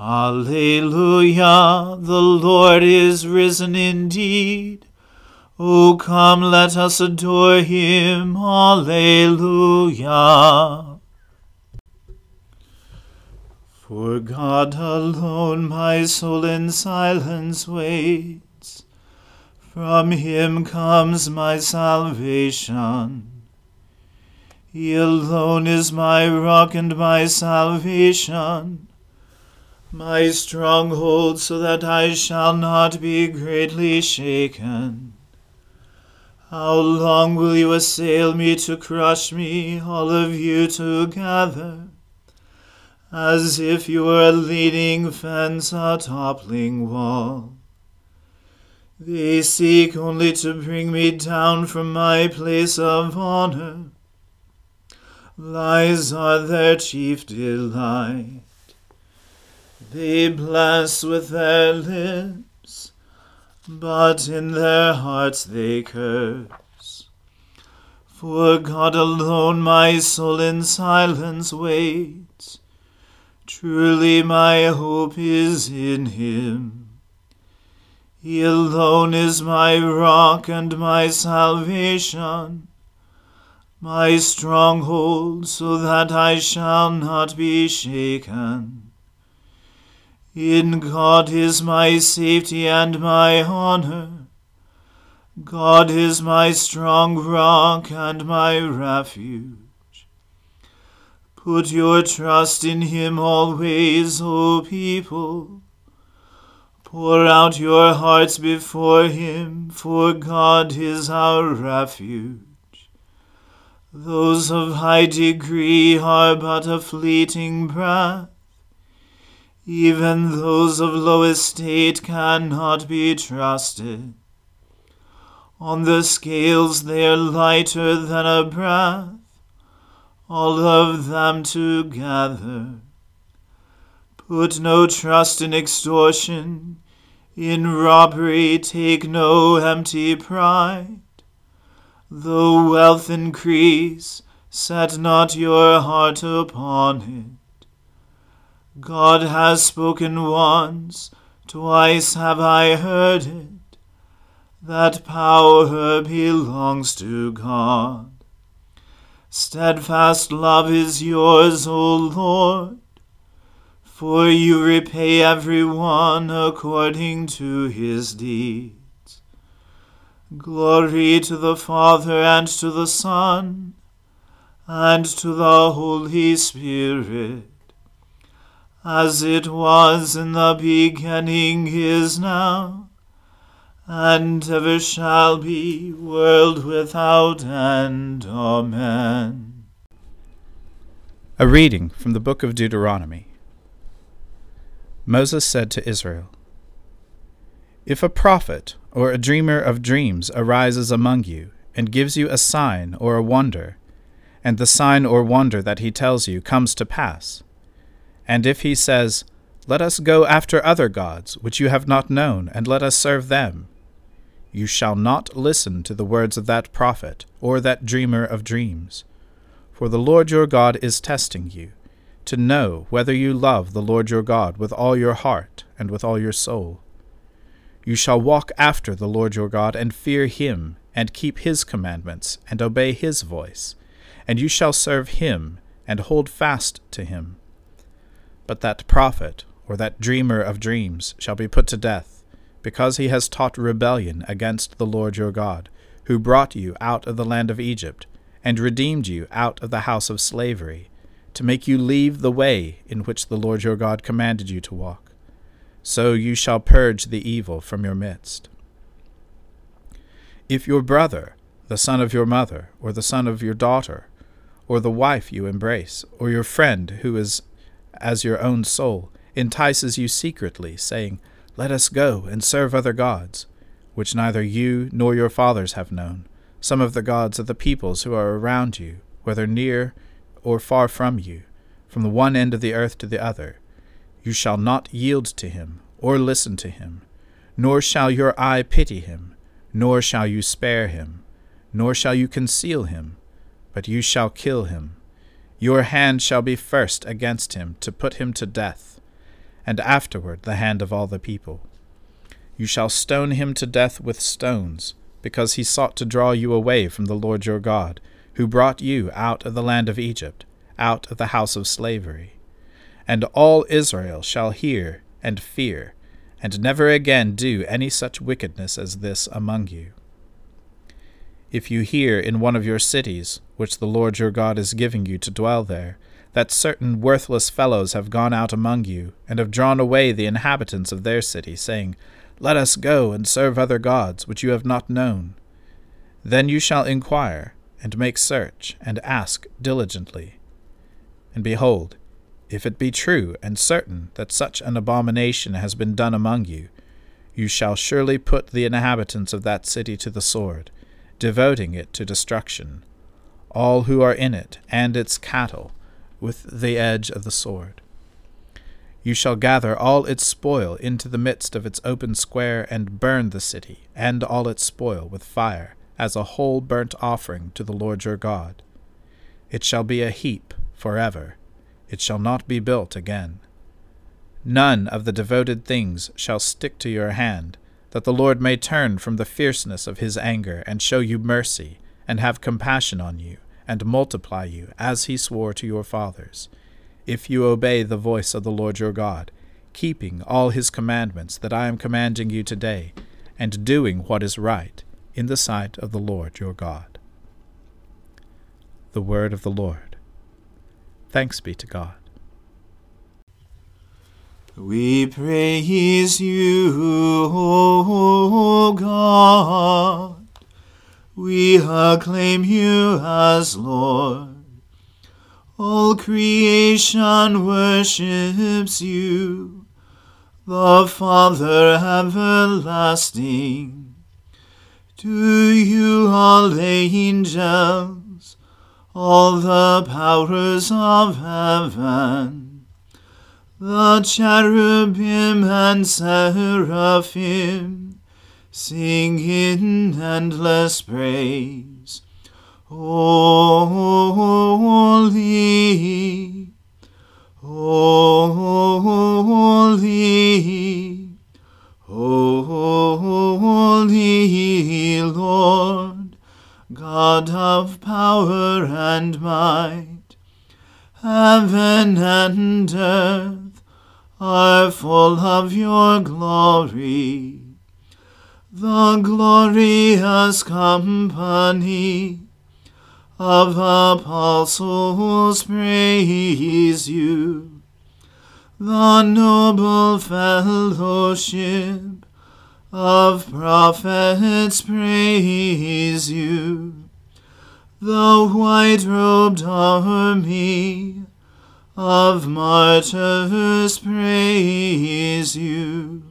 Alleluia, the Lord is risen indeed. O come, let us adore him. Alleluia. For God alone my soul in silence waits. From him comes my salvation. He alone is my rock and my salvation my stronghold, so that I shall not be greatly shaken. How long will you assail me to crush me, all of you together? As if you were a leaning fence, a toppling wall. They seek only to bring me down from my place of honor. Lies are their chief delight. They bless with their lips, but in their hearts they curse. For God alone my soul in silence waits. Truly my hope is in him. He alone is my rock and my salvation, my stronghold, so that I shall not be shaken. In God is my safety and my honor. God is my strong rock and my refuge. Put your trust in him always, O people. Pour out your hearts before him, for God is our refuge. Those of high degree are but a fleeting breath even those of low estate cannot be trusted. On the scales they are lighter than a breath. all of them together. Put no trust in extortion, in robbery take no empty pride. Though wealth increase, set not your heart upon it. God has spoken once, twice have I heard it, that power belongs to God. Steadfast love is yours, O Lord, for you repay every one according to his deeds. Glory to the Father and to the Son and to the Holy Spirit, as it was in the beginning is now and ever shall be, world without end. Amen. A reading from the book of Deuteronomy. Moses said to Israel, If a prophet or a dreamer of dreams arises among you, and gives you a sign or a wonder, and the sign or wonder that he tells you comes to pass, and if he says, Let us go after other gods, which you have not known, and let us serve them, you shall not listen to the words of that prophet or that dreamer of dreams. For the Lord your God is testing you, to know whether you love the Lord your God with all your heart and with all your soul. You shall walk after the Lord your God and fear him, and keep his commandments, and obey his voice, and you shall serve him, and hold fast to him. But that prophet or that dreamer of dreams shall be put to death because he has taught rebellion against the Lord your God, who brought you out of the land of Egypt, and redeemed you out of the house of slavery, to make you leave the way in which the Lord your God commanded you to walk. So you shall purge the evil from your midst. If your brother, the son of your mother, or the son of your daughter, or the wife you embrace, or your friend who is as your own soul, entices you secretly, saying, let us go and serve other gods, which neither you nor your fathers have known, some of the gods of the peoples who are around you, whether near or far from you, from the one end of the earth to the other. You shall not yield to him, or listen to him, nor shall your eye pity him, nor shall you spare him, nor shall you conceal him, but you shall kill him. Your hand shall be first against him to put him to death and afterward the hand of all the people. You shall stone him to death with stones, because he sought to draw you away from the Lord your God, who brought you out of the land of Egypt, out of the house of slavery. And all Israel shall hear and fear, and never again do any such wickedness as this among you. If you hear in one of your cities, which the Lord your God is giving you to dwell there, that certain worthless fellows have gone out among you, and have drawn away the inhabitants of their city, saying, Let us go and serve other gods, which you have not known. Then you shall inquire, and make search, and ask diligently. And behold, if it be true and certain that such an abomination has been done among you, you shall surely put the inhabitants of that city to the sword, devoting it to destruction, all who are in it, and its cattle, with the edge of the sword. You shall gather all its spoil into the midst of its open square, and burn the city, and all its spoil, with fire, as a whole burnt offering to the Lord your God. It shall be a heap for ever, it shall not be built again. None of the devoted things shall stick to your hand, that the Lord may turn from the fierceness of his anger, and show you mercy, and have compassion on you and multiply you, as he swore to your fathers, if you obey the voice of the Lord your God, keeping all his commandments that I am commanding you today, and doing what is right in the sight of the Lord your God. The Word of the Lord. Thanks be to God. We praise you, O God. We acclaim you as Lord. All creation worships you, the Father everlasting. To you all angels, all the powers of heaven, the cherubim and seraphim, sing in endless praise. Holy, holy, praise you. The white robed army of martyrs praise you.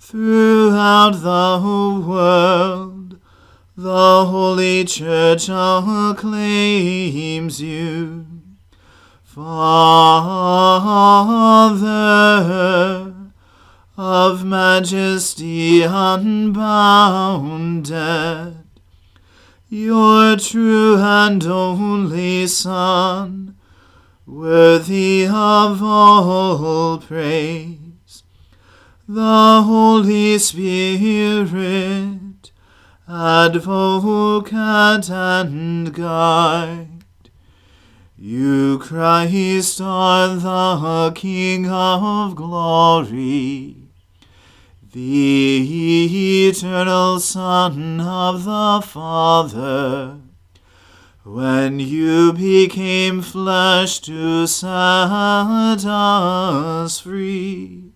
Throughout the world, the Holy Church acclaims you. Father of majesty unbounded, your true and only Son, worthy of all praise, the Holy Spirit, advocate and guide. You, Christ, are the King of glory, the eternal Son of the Father. When you became flesh to set us free,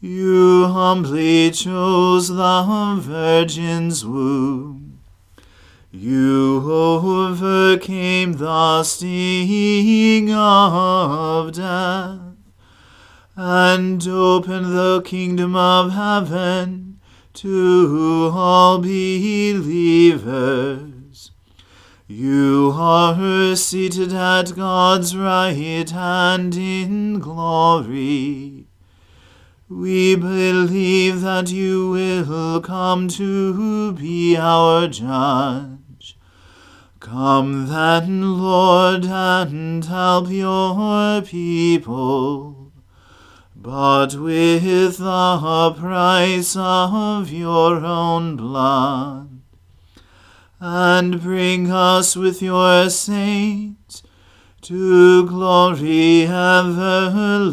you humbly chose the Virgin's womb. You overcame the sting of death and open the kingdom of heaven to all believers. You are seated at God's right hand in glory. We believe that you will come to be our judge. Come then, Lord, and help your people, but with the price of your own blood, and bring us with your saints to glory everlasting.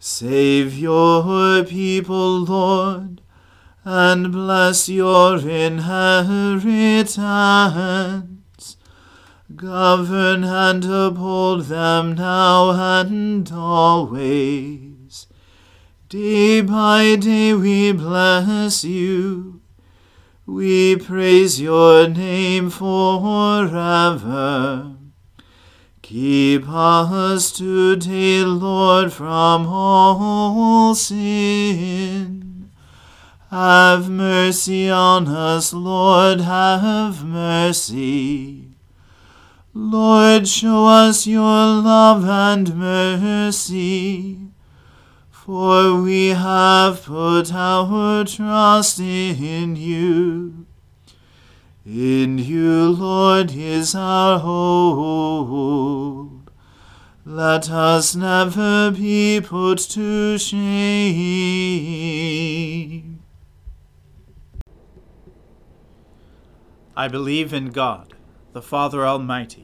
Save your people, Lord, and bless your inheritance. Govern and uphold them now and always. Day by day we bless you. We praise your name forever. Keep us today, Lord, from all sin. Have mercy on us, Lord, have mercy. Lord, show us your love and mercy, for we have put our trust in you. In you, Lord, is our hope. Let us never be put to shame. I believe in God, the Father Almighty,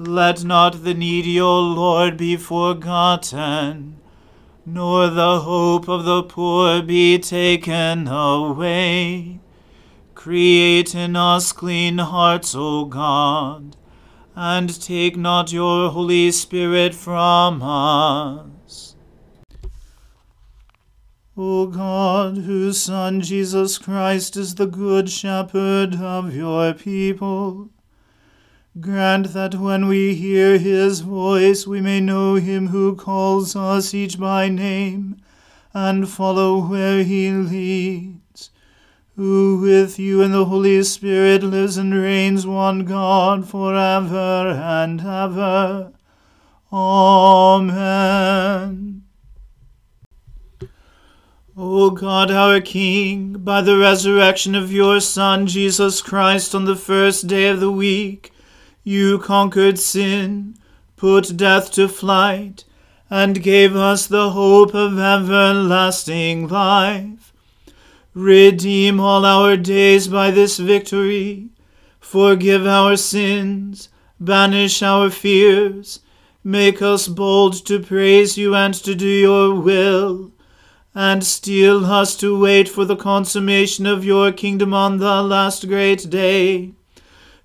Let not the needy, O Lord, be forgotten, nor the hope of the poor be taken away. Create in us clean hearts, O God, and take not your Holy Spirit from us. O God, whose Son Jesus Christ is the Good Shepherd of your people, grant that when we hear his voice we may know him who calls us each by name, and follow where he leads, who with you and the Holy Spirit lives and reigns one God for ever and ever. Amen. O God, our King, by the resurrection of your Son, Jesus Christ, on the first day of the week, you conquered sin, put death to flight, and gave us the hope of everlasting life. Redeem all our days by this victory. Forgive our sins, banish our fears, make us bold to praise you and to do your will and steel us to wait for the consummation of your kingdom on the last great day.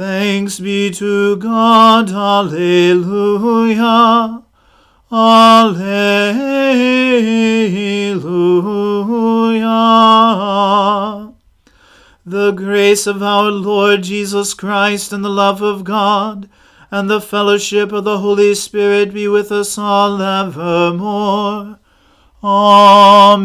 Thanks be to God. Alleluia. Alleluia. The grace of our Lord Jesus Christ and the love of God and the fellowship of the Holy Spirit be with us all evermore. Amen.